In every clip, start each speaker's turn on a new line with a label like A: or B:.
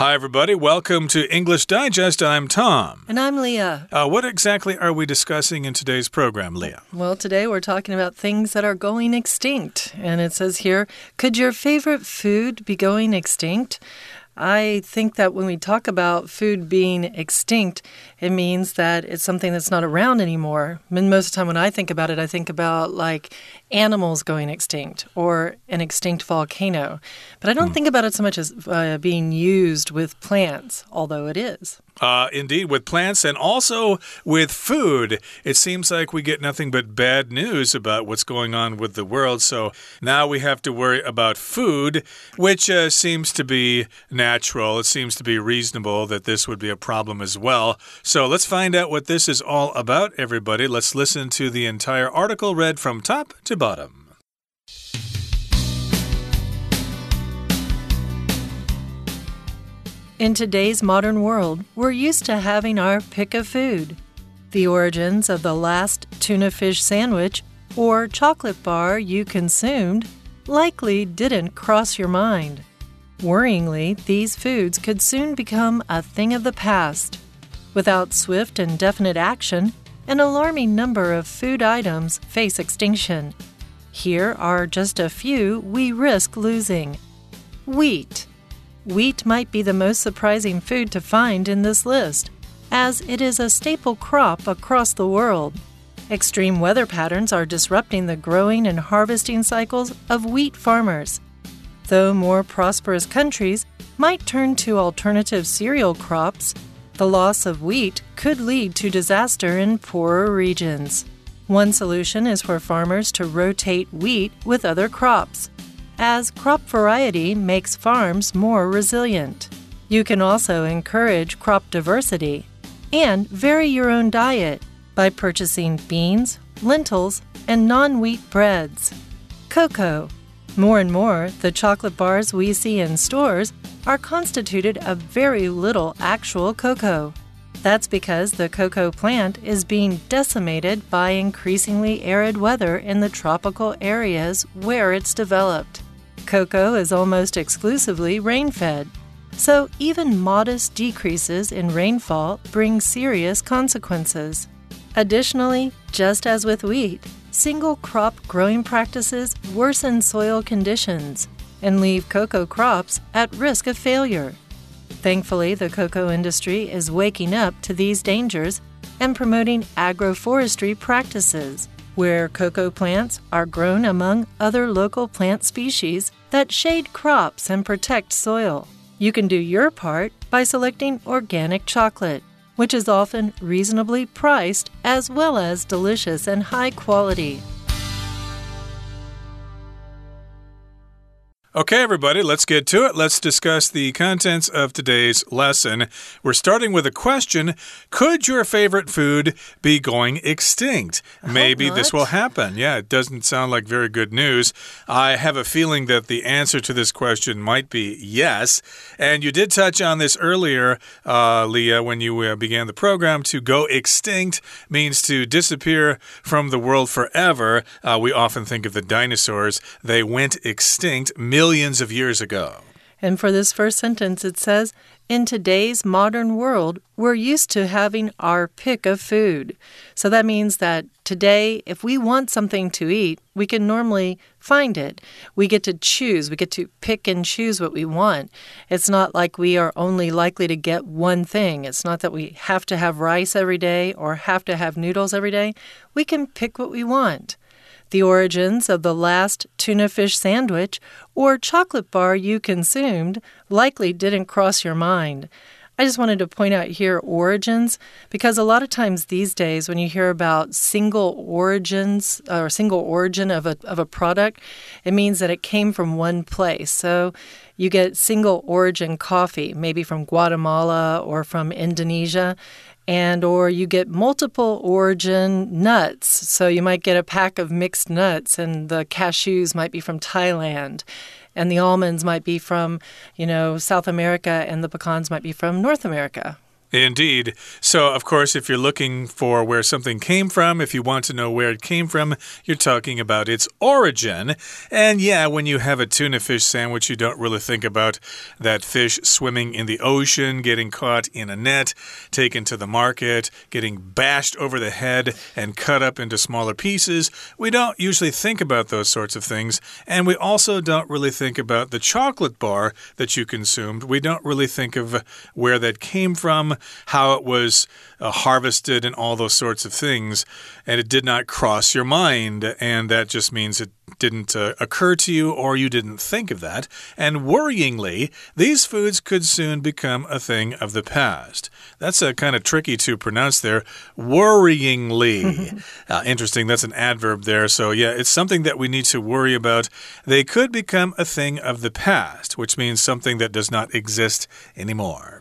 A: Hi, everybody. Welcome to English Digest. I'm Tom.
B: And I'm Leah.
A: Uh, what exactly are we discussing in today's program, Leah?
B: Well, today we're talking about things that are going extinct. And it says here Could your favorite food be going extinct? I think that when we talk about food being extinct, it means that it's something that's not around anymore. I mean, most of the time when I think about it, I think about like animals going extinct or an extinct volcano. But I don't mm. think about it so much as uh, being used with plants, although it is.
A: Uh, indeed, with plants and also with food. It seems like we get nothing but bad news about what's going on with the world. So now we have to worry about food, which uh, seems to be natural. It seems to be reasonable that this would be a problem as well. So let's find out what this is all about, everybody. Let's listen to the entire article read from top to bottom.
B: In today's modern world, we're used to having our pick of food. The origins of the last tuna fish sandwich or chocolate bar you consumed likely didn't cross your mind. Worryingly, these foods could soon become a thing of the past. Without swift and definite action, an alarming number of food items face extinction. Here are just a few we risk losing wheat. Wheat might be the most surprising food to find in this list, as it is a staple crop across the world. Extreme weather patterns are disrupting the growing and harvesting cycles of wheat farmers. Though more prosperous countries might turn to alternative cereal crops, the loss of wheat could lead to disaster in poorer regions. One solution is for farmers to rotate wheat with other crops as crop variety makes farms more resilient. You can also encourage crop diversity and vary your own diet by purchasing beans, lentils, and non wheat breads. Cocoa. More and more, the chocolate bars we see in stores are constituted of very little actual cocoa. That's because the cocoa plant is being decimated by increasingly arid weather in the tropical areas where it's developed. Cocoa is almost exclusively rain fed, so even modest decreases in rainfall bring serious consequences. Additionally, just as with wheat, single crop growing practices worsen soil conditions and leave cocoa crops at risk of failure. Thankfully, the cocoa industry is waking up to these dangers and promoting agroforestry practices, where cocoa plants are grown among other local plant species that shade crops and protect soil. You can do your part by selecting organic chocolate, which is often reasonably priced as well as delicious and high quality.
A: Okay, everybody, let's get to it. Let's discuss the contents of today's lesson. We're starting with a question Could your favorite food be going extinct? Maybe this will happen. Yeah, it doesn't sound like very good news. I have a feeling that the answer to this question might be yes. And you did touch on this earlier, uh, Leah, when you uh, began the program. To go extinct means to disappear from the world forever. Uh, we often think of the dinosaurs, they went extinct millions of years ago.
B: And for this first sentence, it says, In today's modern world, we're used to having our pick of food. So that means that today, if we want something to eat, we can normally find it. We get to choose, we get to pick and choose what we want. It's not like we are only likely to get one thing. It's not that we have to have rice every day or have to have noodles every day. We can pick what we want the origins of the last tuna fish sandwich or chocolate bar you consumed likely didn't cross your mind. I just wanted to point out here origins because a lot of times these days when you hear about single origins or single origin of a, of a product, it means that it came from one place. So you get single origin coffee, maybe from Guatemala or from Indonesia and or you get multiple origin nuts. So you might get a pack of mixed nuts and the cashews might be from Thailand and the almonds might be from, you know, South America and the pecans might be from North America.
A: Indeed. So, of course, if you're looking for where something came from, if you want to know where it came from, you're talking about its origin. And yeah, when you have a tuna fish sandwich, you don't really think about that fish swimming in the ocean, getting caught in a net, taken to the market, getting bashed over the head, and cut up into smaller pieces. We don't usually think about those sorts of things. And we also don't really think about the chocolate bar that you consumed. We don't really think of where that came from how it was uh, harvested and all those sorts of things. And it did not cross your mind. And that just means it didn't uh, occur to you or you didn't think of that. And worryingly, these foods could soon become a thing of the past. That's a kind of tricky to pronounce there. Worryingly. uh, interesting. That's an adverb there. So, yeah, it's something that we need to worry about. They could become a thing of the past, which means something that does not exist anymore.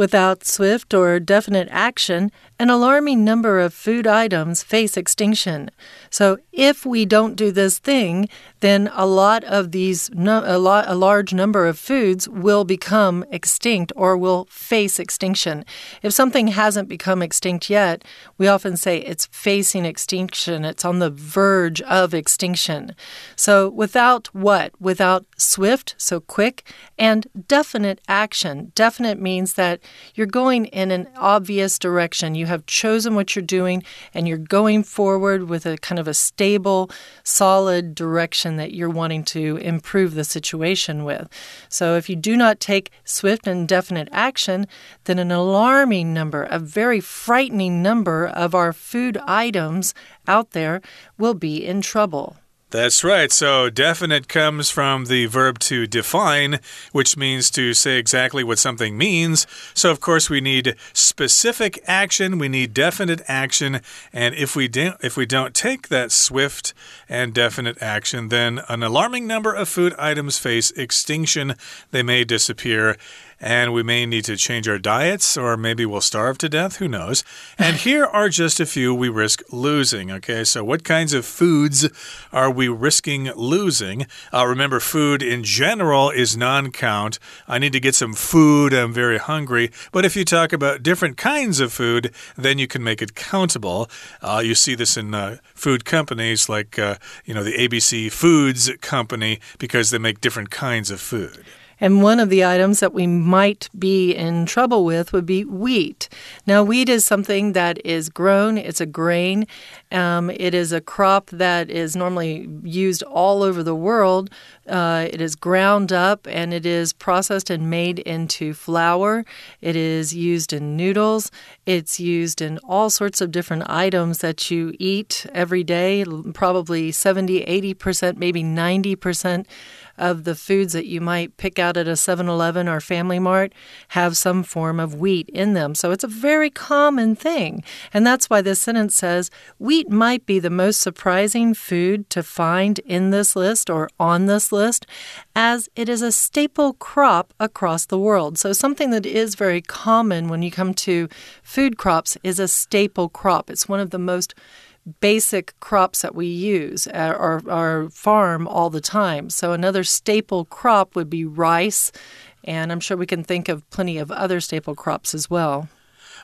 B: Without swift or definite action, an alarming number of food items face extinction. So, if we don't do this thing, then a lot of these, a, lot, a large number of foods will become extinct or will face extinction. If something hasn't become extinct yet, we often say it's facing extinction, it's on the verge of extinction. So, without what? Without swift, so quick, and definite action. Definite means that you're going in an obvious direction. You have chosen what you're doing and you're going forward with a kind of a stable, solid direction that you're wanting to improve the situation with. So if you do not take swift and definite action, then an alarming number, a very frightening number of our food items out there will be in trouble.
A: That's right. So, definite comes from the verb to define, which means to say exactly what something means. So, of course, we need specific action, we need definite action, and if we don't if we don't take that swift and definite action, then an alarming number of food items face extinction. They may disappear and we may need to change our diets, or maybe we'll starve to death. Who knows? And here are just a few we risk losing. Okay, so what kinds of foods are we risking losing? Uh, remember, food in general is non count. I need to get some food. I'm very hungry. But if you talk about different kinds of food, then you can make it countable. Uh, you see this in uh, food companies like, uh, you know, the ABC Foods Company because they make different kinds of food.
B: And one of the items that we might be in trouble with would be wheat. Now, wheat is something that is grown, it's a grain. Um, it is a crop that is normally used all over the world. Uh, it is ground up and it is processed and made into flour. It is used in noodles. It's used in all sorts of different items that you eat every day, probably 70, 80%, maybe 90% of the foods that you might pick out at a 7 Eleven or Family Mart have some form of wheat in them. So it's a very common thing. And that's why this sentence says wheat might be the most surprising food to find in this list or on this list, as it is a staple crop across the world. So something that is very common when you come to food crops is a staple crop. It's one of the most basic crops that we use at our, our farm all the time. So, another staple crop would be rice, and I'm sure we can think of plenty of other staple crops as well.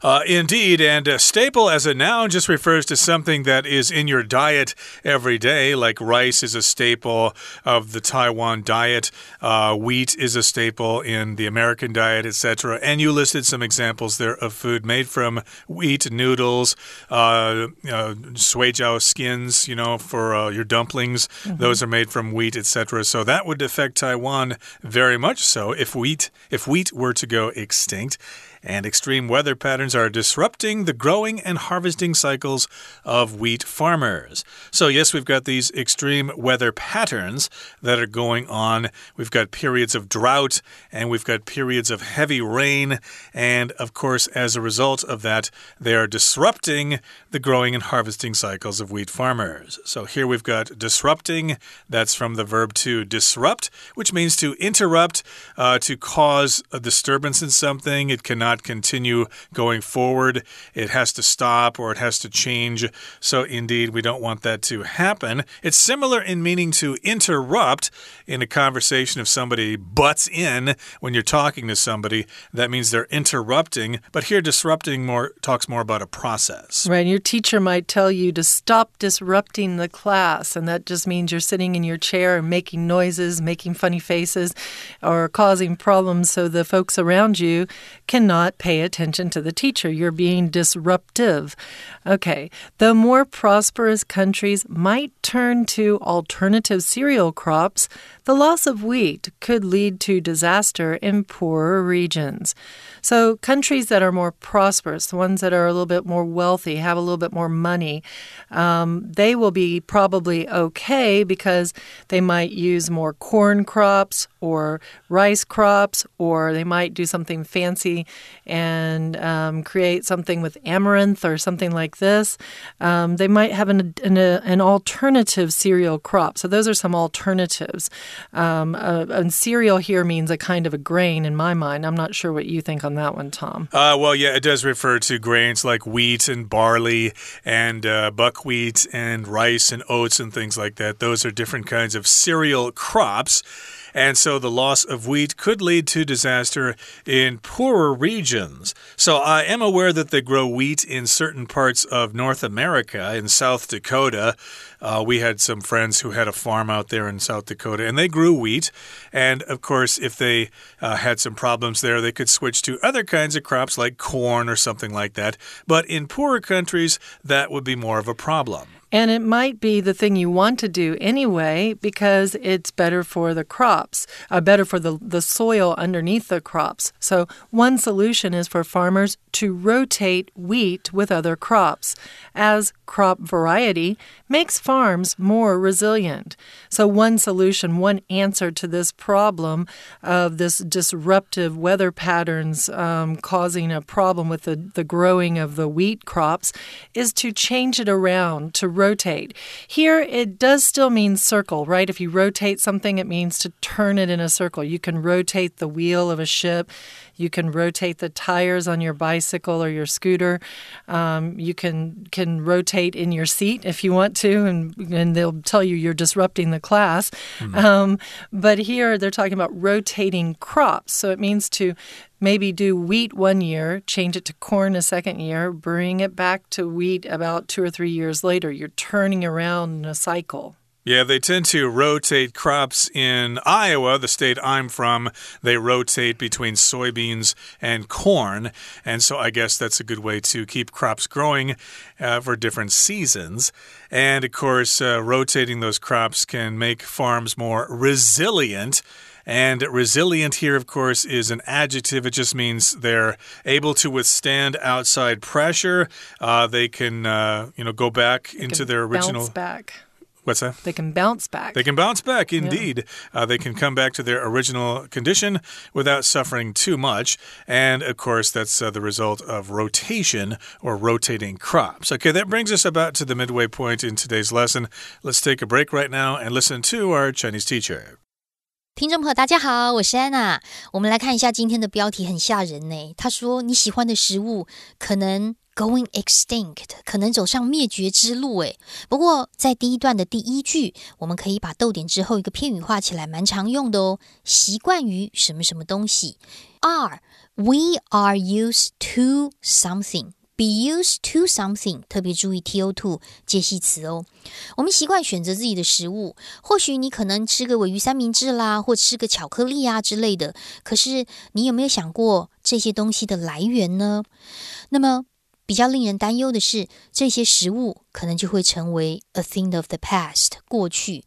A: Uh, indeed, and uh, staple as a noun just refers to something that is in your diet every day, like rice is a staple of the Taiwan diet, uh, wheat is a staple in the American diet, etc. And you listed some examples there of food made from wheat, noodles, uh, uh skins, you know, for uh, your dumplings. Mm -hmm. Those are made from wheat, etc. So that would affect Taiwan very much so if wheat if wheat were to go extinct and extreme weather patterns are disrupting the growing and harvesting cycles of wheat farmers. So, yes, we've got these extreme weather patterns that are going on. We've got periods of drought and we've got periods of heavy rain. And of course, as a result of that, they are disrupting the growing and harvesting cycles of wheat farmers. So, here we've got disrupting. That's from the verb to disrupt, which means to interrupt, uh, to cause a disturbance in something. It cannot cannot continue going forward. It has to stop or it has to change. So, indeed, we don't want that to happen. It's similar in meaning to interrupt in a conversation if somebody butts in when you're talking to somebody. That means they're interrupting. But here, disrupting more talks more about a process.
B: Right. Your teacher might tell you to stop disrupting the class, and that just means you're sitting in your chair and making noises, making funny faces, or causing problems so the folks around you cannot pay attention to the teacher. You're being disruptive. Okay. The more prosperous countries might turn to alternative cereal crops, the loss of wheat could lead to disaster in poorer regions. So, countries that are more prosperous, the ones that are a little bit more wealthy, have a little bit more money, um, they will be probably okay because they might use more corn crops or rice crops, or they might do something fancy and um, create something with amaranth or something like this. Um, they might have an, an, an, alternative cereal crop. So, those are some alternatives. Um, a, a, cereal here means a kind of a grain in my mind. I'm not sure what you think on that one, Tom.
A: Uh, well, yeah, it does refer to grains like wheat and barley and uh, buckwheat and rice and oats and things like that. Those are different kinds of cereal crops. And so the loss of wheat could lead to disaster in poorer regions. So I am aware that they grow wheat in certain parts of North America, in South Dakota. Uh, we had some friends who had a farm out there in South Dakota, and they grew wheat. And of course, if they uh, had some problems there, they could switch to other kinds of crops like corn or something like that. But in poorer countries, that would be more of a problem.
B: And it might be the thing you want to do anyway because it's better for the crops, uh, better for the, the soil underneath the crops. So, one solution is for farmers to rotate wheat with other crops, as crop variety makes farms more resilient. So, one solution, one answer to this problem of this disruptive weather patterns um, causing a problem with the, the growing of the wheat crops is to change it around to rotate. Here, it does still mean circle, right? If you rotate something, it means to turn it in a circle. You can rotate the wheel of a ship. You can rotate the tires on your bicycle or your scooter. Um, you can can rotate in your seat if you want to, and and they'll tell you you're disrupting the class. Mm. Um, but here they're talking about rotating crops, so it means to maybe do wheat one year, change it to corn a second year, bring it back to wheat about two or three years later. You're turning around in a cycle.
A: Yeah, they tend to rotate crops in Iowa, the state I'm from. They rotate between soybeans and corn. And so I guess that's a good way to keep crops growing uh, for different seasons. And of course, uh, rotating those crops can make farms more resilient. And resilient here, of course, is an adjective. It just means they're able to withstand outside pressure. Uh, they can, uh, you know, go back into their original.
B: Bounce back.
A: What's that?
B: They can bounce back.
A: They can bounce back, indeed. Yeah. Uh, they can come back to their original condition without suffering too much. And of course, that's uh, the result of rotation or rotating crops. Okay, that brings us about to the midway point in today's lesson. Let's take a break right now and listen to our Chinese teacher.
C: 听众朋友，大家好，我是安娜。我们来看一下今天的标题，很吓人呢。他说：“你喜欢的食物可能 going extinct，可能走上灭绝之路。”诶，不过在第一段的第一句，我们可以把逗点之后一个片语画起来，蛮常用的哦。习惯于什么什么东西？Are we are used to something？Be used to something，特别注意 to 介系词哦。我们习惯选择自己的食物，或许你可能吃个尾鱼三明治啦，或吃个巧克力啊之类的。可是你有没有想过这些东西的来源呢？那么比较令人担忧的是，这些食物可能就会成为 a thing of the past，过去。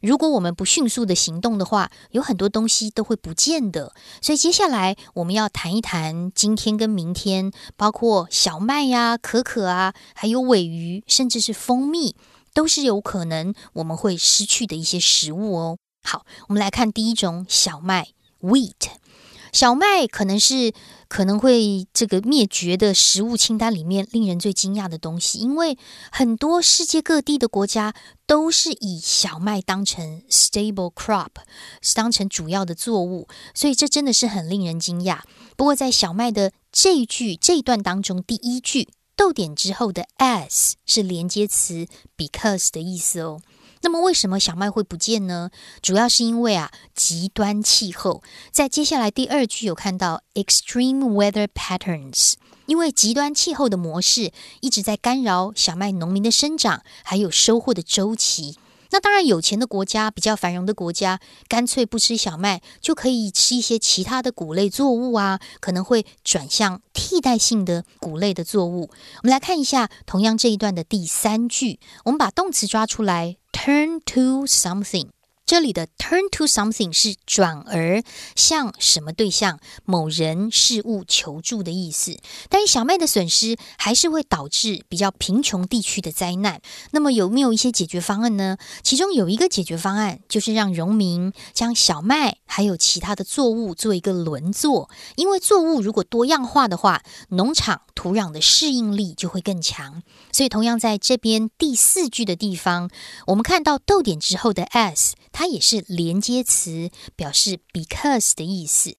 C: 如果我们不迅速的行动的话，有很多东西都会不见的。所以接下来我们要谈一谈今天跟明天，包括小麦呀、可可啊，还有尾鱼，甚至是蜂蜜，都是有可能我们会失去的一些食物哦。好，我们来看第一种小麦 （wheat）。小麦可能是可能会这个灭绝的食物清单里面令人最惊讶的东西，因为很多世界各地的国家都是以小麦当成 stable crop，是当成主要的作物，所以这真的是很令人惊讶。不过在小麦的这一句这一段当中，第一句逗点之后的 as 是连接词 because 的意思哦。那么为什么小麦会不见呢？主要是因为啊，极端气候。在接下来第二句有看到 extreme weather patterns，因为极端气候的模式一直在干扰小麦农民的生长，还有收获的周期。那当然，有钱的国家、比较繁荣的国家，干脆不吃小麦，就可以吃一些其他的谷类作物啊，可能会转向替代性的谷类的作物。我们来看一下，同样这一段的第三句，我们把动词抓出来，turn to something。这里的 turn to something 是转而向什么对象、某人事物求助的意思。但是小麦的损失还是会导致比较贫穷地区的灾难。那么有没有一些解决方案呢？其中有一个解决方案就是让农民将小麦还有其他的作物做一个轮作，因为作物如果多样化的话，农场土壤的适应力就会更强。所以同样在这边第四句的地方，我们看到逗点之后的 s。也是连接词，表示 because 的意思。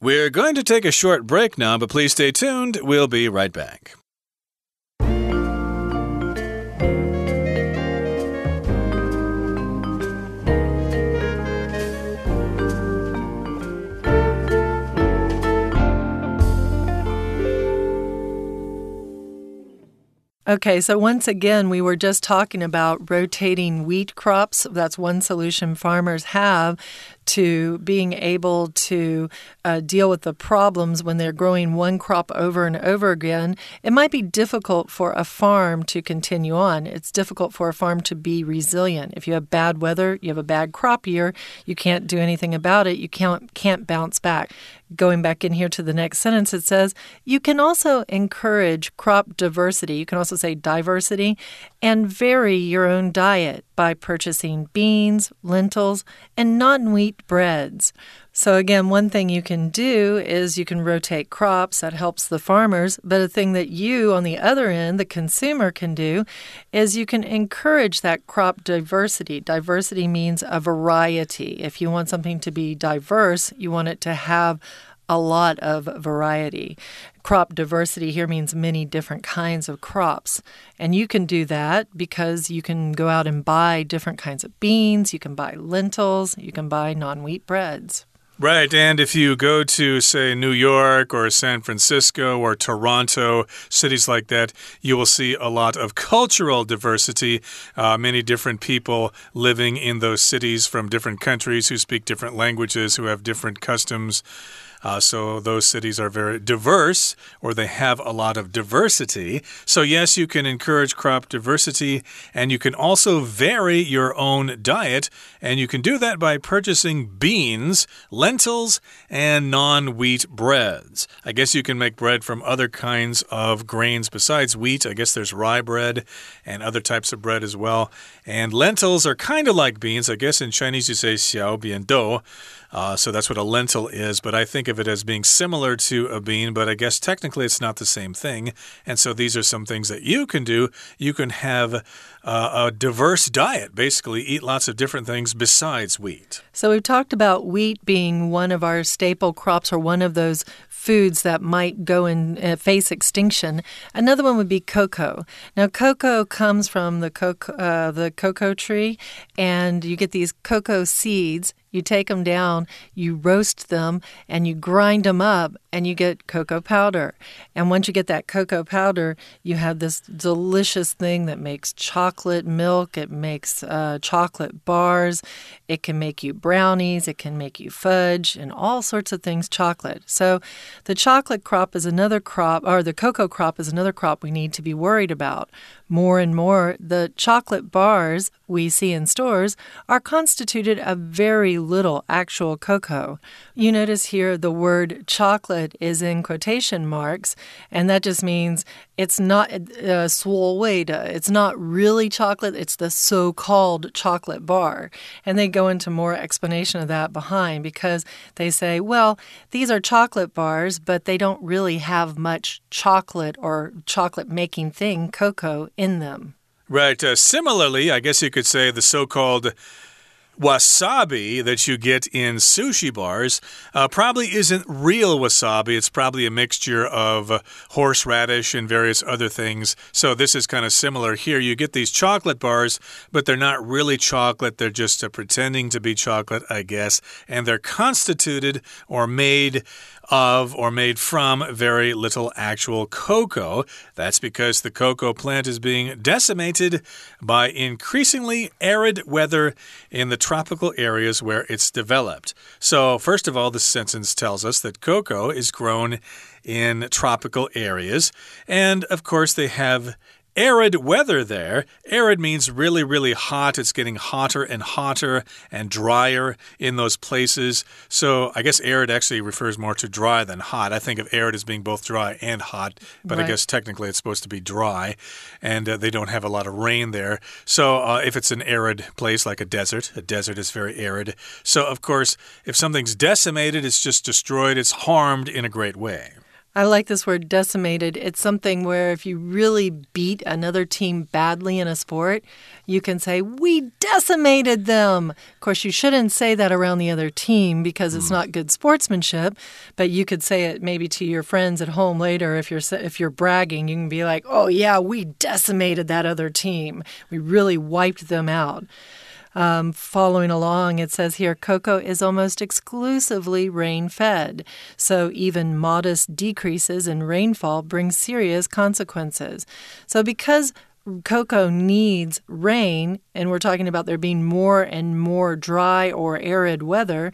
A: We're going to take a short break now, but please stay tuned. We'll be right back.
B: Okay, so once again, we were just talking about rotating wheat crops. That's one solution farmers have to being able to uh, deal with the problems when they're growing one crop over and over again, it might be difficult for a farm to continue on. It's difficult for a farm to be resilient. If you have bad weather, you have a bad crop year, you can't do anything about it, you can't, can't bounce back. Going back in here to the next sentence, it says you can also encourage crop diversity. You can also say diversity and vary your own diet by purchasing beans, lentils, and non wheat breads. So, again, one thing you can do is you can rotate crops. That helps the farmers. But a thing that you, on the other end, the consumer, can do is you can encourage that crop diversity. Diversity means a variety. If you want something to be diverse, you want it to have a lot of variety. Crop diversity here means many different kinds of crops. And you can do that because you can go out and buy different kinds of beans, you can buy lentils, you can buy non wheat breads.
A: Right. And if you go to, say, New York or San Francisco or Toronto, cities like that, you will see a lot of cultural diversity. Uh, many different people living in those cities from different countries who speak different languages, who have different customs. Uh, so those cities are very diverse, or they have a lot of diversity. So, yes, you can encourage crop diversity, and you can also vary your own diet. And you can do that by purchasing beans, lentils, and non wheat breads. I guess you can make bread from other kinds of grains besides wheat. I guess there's rye bread and other types of bread as well. And lentils are kind of like beans. I guess in Chinese you say xiao bian dou. Uh, so that's what a lentil is, but I think of it as being similar to a bean, but I guess technically it's not the same thing. And so these are some things that you can do. You can have uh, a diverse diet, basically, eat lots of different things besides wheat.
B: So we've talked about wheat being one of our staple crops or one of those foods that might go and uh, face extinction. Another one would be cocoa. Now, cocoa comes from the cocoa, uh, the cocoa tree, and you get these cocoa seeds you take them down, you roast them, and you grind them up, and you get cocoa powder. And once you get that cocoa powder, you have this delicious thing that makes chocolate milk, it makes uh, chocolate bars, it can make you brownies, it can make you fudge, and all sorts of things chocolate. So the chocolate crop is another crop, or the cocoa crop is another crop we need to be worried about more and more, the chocolate bars we see in stores are constituted of very little actual cocoa. You notice here the word chocolate is in quotation marks, and that just means it's not uh, It's not really chocolate, it's the so called chocolate bar. And they go into more explanation of that behind because they say, well, these are chocolate bars, but they don't really have much chocolate or chocolate making thing, cocoa, in them.
A: Right. Uh, similarly, I guess you could say the so called wasabi that you get in sushi bars uh, probably isn't real wasabi. It's probably a mixture of horseradish and various other things. So this is kind of similar here. You get these chocolate bars, but they're not really chocolate. They're just uh, pretending to be chocolate, I guess. And they're constituted or made of or made from very little actual cocoa. That's because the cocoa plant is being decimated by increasingly arid weather in the tropical areas where it's developed. So, first of all, this sentence tells us that cocoa is grown in tropical areas, and of course, they have arid weather there. Arid means really, really hot. It's getting hotter and hotter and drier in those places. So I guess arid actually refers more to dry than hot. I think of arid as being both dry and hot, but right. I guess technically it's supposed to be dry. And uh, they don't have a lot of rain there. So uh, if it's an arid place like a desert, a desert is very arid. So, of course, if something's decimated, it's just destroyed, it's harmed in a great way.
B: I like this word decimated. It's something where if you really beat another team badly in a sport, you can say, We decimated them. Of course, you shouldn't say that around the other team because it's hmm. not good sportsmanship, but you could say it maybe to your friends at home later if you're if you're bragging, you can be like, "Oh yeah, we decimated that other team. We really wiped them out." Um, following along, it says here cocoa is almost exclusively rain fed, so even modest decreases in rainfall bring serious consequences. So, because cocoa needs rain, and we're talking about there being more and more dry or arid weather,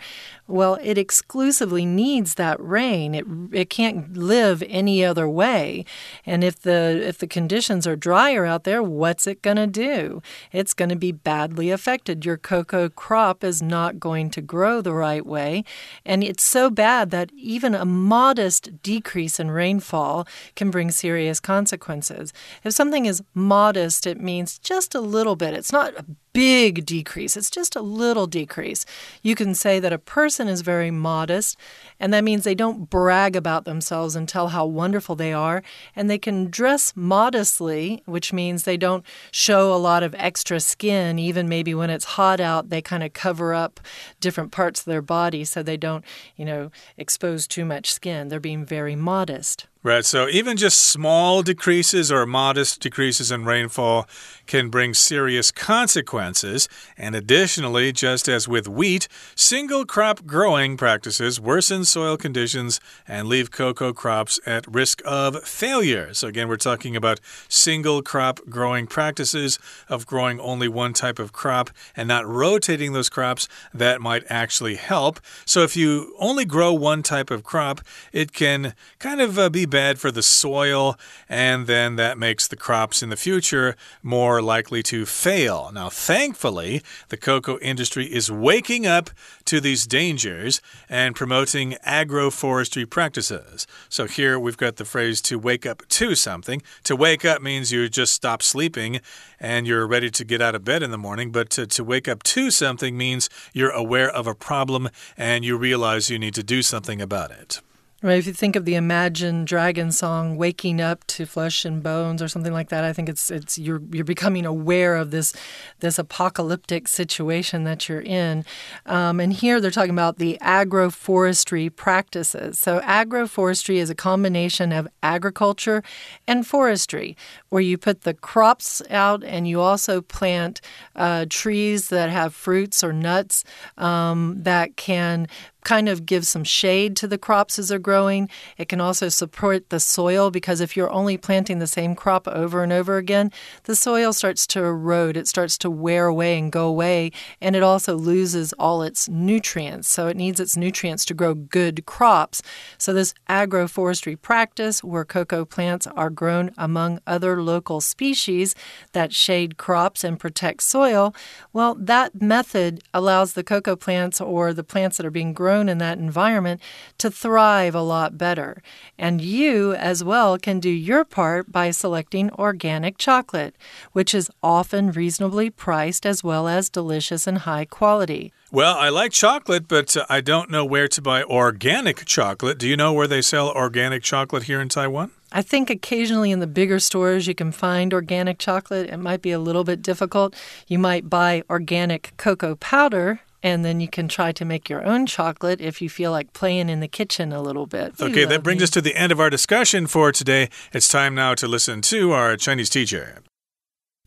B: well, it exclusively needs that rain. It it can't live any other way. And if the if the conditions are drier out there, what's it going to do? It's going to be badly affected. Your cocoa crop is not going to grow the right way, and it's so bad that even a modest decrease in rainfall can bring serious consequences. If something is modest, it means just a little bit. It's not a big decrease, it's just a little decrease. You can say that a person is very modest, and that means they don't brag about themselves and tell how wonderful they are, and they can dress modestly, which means they don't show a lot of extra skin, even maybe when it's hot out, they kind of cover up different parts of their body so they don't, you know, expose too much skin. They're being very modest.
A: Right, so even just small decreases or modest decreases in rainfall can bring serious consequences. And additionally, just as with wheat, single crop growing practices worsen soil conditions and leave cocoa crops at risk of failure. So, again, we're talking about single crop growing practices of growing only one type of crop and not rotating those crops that might actually help. So, if you only grow one type of crop, it can kind of uh, be bad for the soil, and then that makes the crops in the future more likely to fail. Now, thankfully, the cocoa industry is waking up to these dangers and promoting agroforestry practices. So, here we've got the phrase to wake up to something. To wake up means you just stop sleeping and you're ready to get out of bed in the morning, but to, to wake up to something means you're aware of a problem and you realize you need to do something about it.
B: Right. If you think of the Imagine Dragon song, "Waking Up to Flesh and Bones" or something like that, I think it's it's you're you're becoming aware of this this apocalyptic situation that you're in. Um, and here they're talking about the agroforestry practices. So agroforestry is a combination of agriculture and forestry, where you put the crops out and you also plant uh, trees that have fruits or nuts um, that can kind of give some shade to the crops as they're growing. It can also support the soil because if you're only planting the same crop over and over again, the soil starts to erode, it starts to wear away and go away, and it also loses all its nutrients. So it needs its nutrients to grow good crops. So this agroforestry practice where cocoa plants are grown among other local species that shade crops and protect soil, well, that method allows the cocoa plants or the plants that are being grown grown in that environment to thrive a lot better. And you, as well, can do your part by selecting organic chocolate, which is often reasonably priced as well as delicious and high quality.
A: Well, I like chocolate, but uh, I don't know where to buy organic chocolate. Do you know where they sell organic chocolate here in Taiwan?
B: I think occasionally in the bigger stores you can find organic chocolate. It might be a little bit difficult. You might buy organic cocoa powder and then you can try to make your own chocolate if you feel like playing in the kitchen a little bit.
A: Okay, that brings me. us to the end of our discussion for today. It's time now to listen to our Chinese teacher.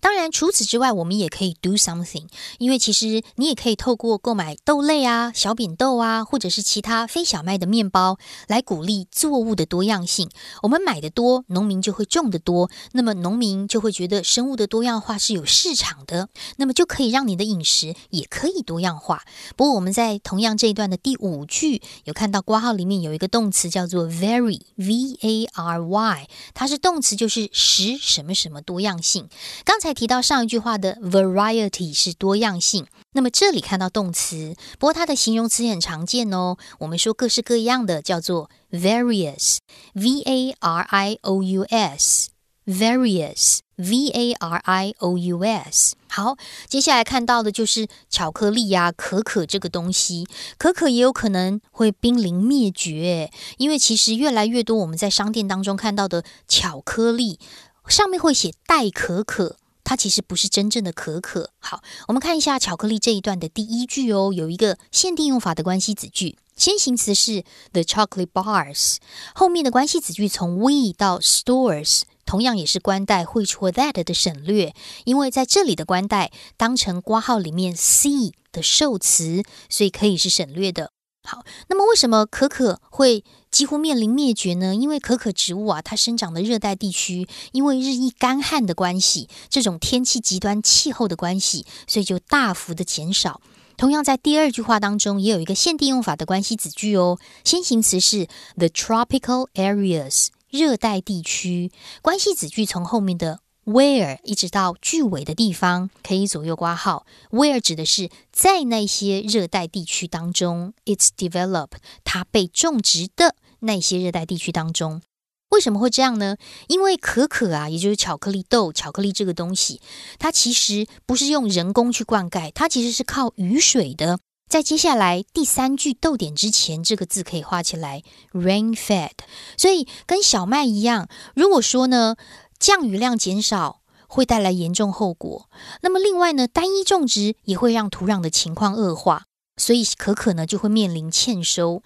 C: 当然，除此之外，我们也可以 do something，因为其实你也可以透过购买豆类啊、小扁豆啊，或者是其他非小麦的面包，来鼓励作物的多样性。我们买的多，农民就会种的多，那么农民就会觉得生物的多样化是有市场的，那么就可以让你的饮食也可以多样化。不过我们在同样这一段的第五句有看到挂号里面有一个动词叫做 vary，v a r y，它是动词，就是使什么什么多样性。刚才。提到上一句话的 variety 是多样性，那么这里看到动词，不过它的形容词很常见哦。我们说各式各样的叫做 various，v a r i o u s，various，v a r i o u s。好，接下来看到的就是巧克力呀，可可这个东西，可可也有可能会濒临灭绝，因为其实越来越多我们在商店当中看到的巧克力上面会写代可可。它其实不是真正的可可。好，我们看一下巧克力这一段的第一句哦，有一个限定用法的关系子句，先行词是 the chocolate bars，后面的关系子句从 we 到 stores，同样也是关代会出 that 的省略，因为在这里的关代当成括号里面 c 的受词，所以可以是省略的。好，那么为什么可可会几乎面临灭绝呢？因为可可植物啊，它生长的热带地区，因为日益干旱的关系，这种天气极端气候的关系，所以就大幅的减少。同样，在第二句话当中，也有一个限定用法的关系子句哦，先行词是 the tropical areas，热带地区，关系子句从后面的。Where 一直到句尾的地方可以左右挂号。Where 指的是在那些热带地区当中，it's developed 它被种植的那些热带地区当中。为什么会这样呢？因为可可啊，也就是巧克力豆，巧克力这个东西，它其实不是用人工去灌溉，它其实是靠雨水的。在接下来第三句逗点之前，这个字可以画起来，rain fed。所以跟小麦一样，如果说呢？降雨量减少会带来严重后果。那么另外呢，单一种植也会让土壤的情况恶化，所以可可呢就会面临欠收。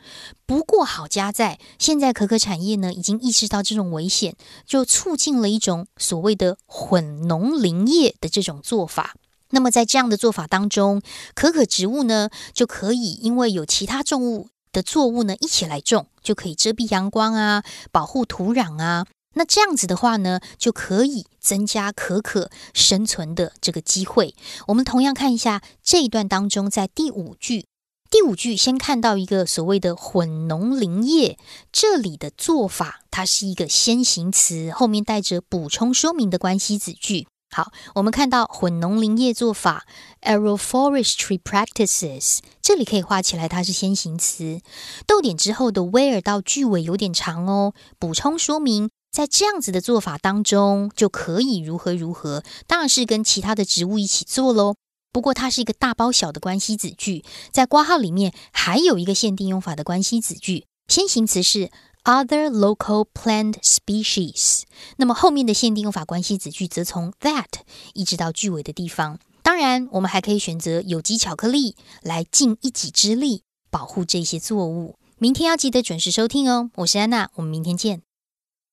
C: 不过好家在，现在可可产业呢已经意识到这种危险，就促进了一种所谓的混农林业的这种做法。那么在这样的做法当中，可可植物呢就可以因为有其他作物的作物呢一起来种，就可以遮蔽阳光啊，保护土壤啊。那这样子的话呢，就可以增加可可生存的这个机会。我们同样看一下这一段当中，在第五句，第五句先看到一个所谓的混农林业，这里的做法它是一个先行词，后面带着补充说明的关系子句。好，我们看到混农林业做法 （agroforestry practices），这里可以画起来，它是先行词。逗点之后的 where 到句尾有点长哦，补充说明。在这样子的做法当中，就可以如何如何，当然是跟其他的植物一起做喽。不过它是一个大包小的关系子句，在挂号里面还有一个限定用法的关系子句，先行词是 other local plant species，那么后面的限定用法关系子句则从 that 一直到句尾的地方。当然，我们还可以选择有机巧克力来尽一己之力保护这些作物。明天要记得准时收听哦，我是安娜，我们明天见。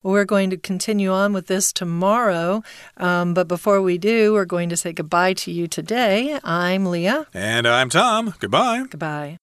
B: We're going to continue on with this tomorrow. Um, but before we do, we're going to say goodbye to you today. I'm Leah.
A: And I'm Tom. Goodbye.
B: Goodbye.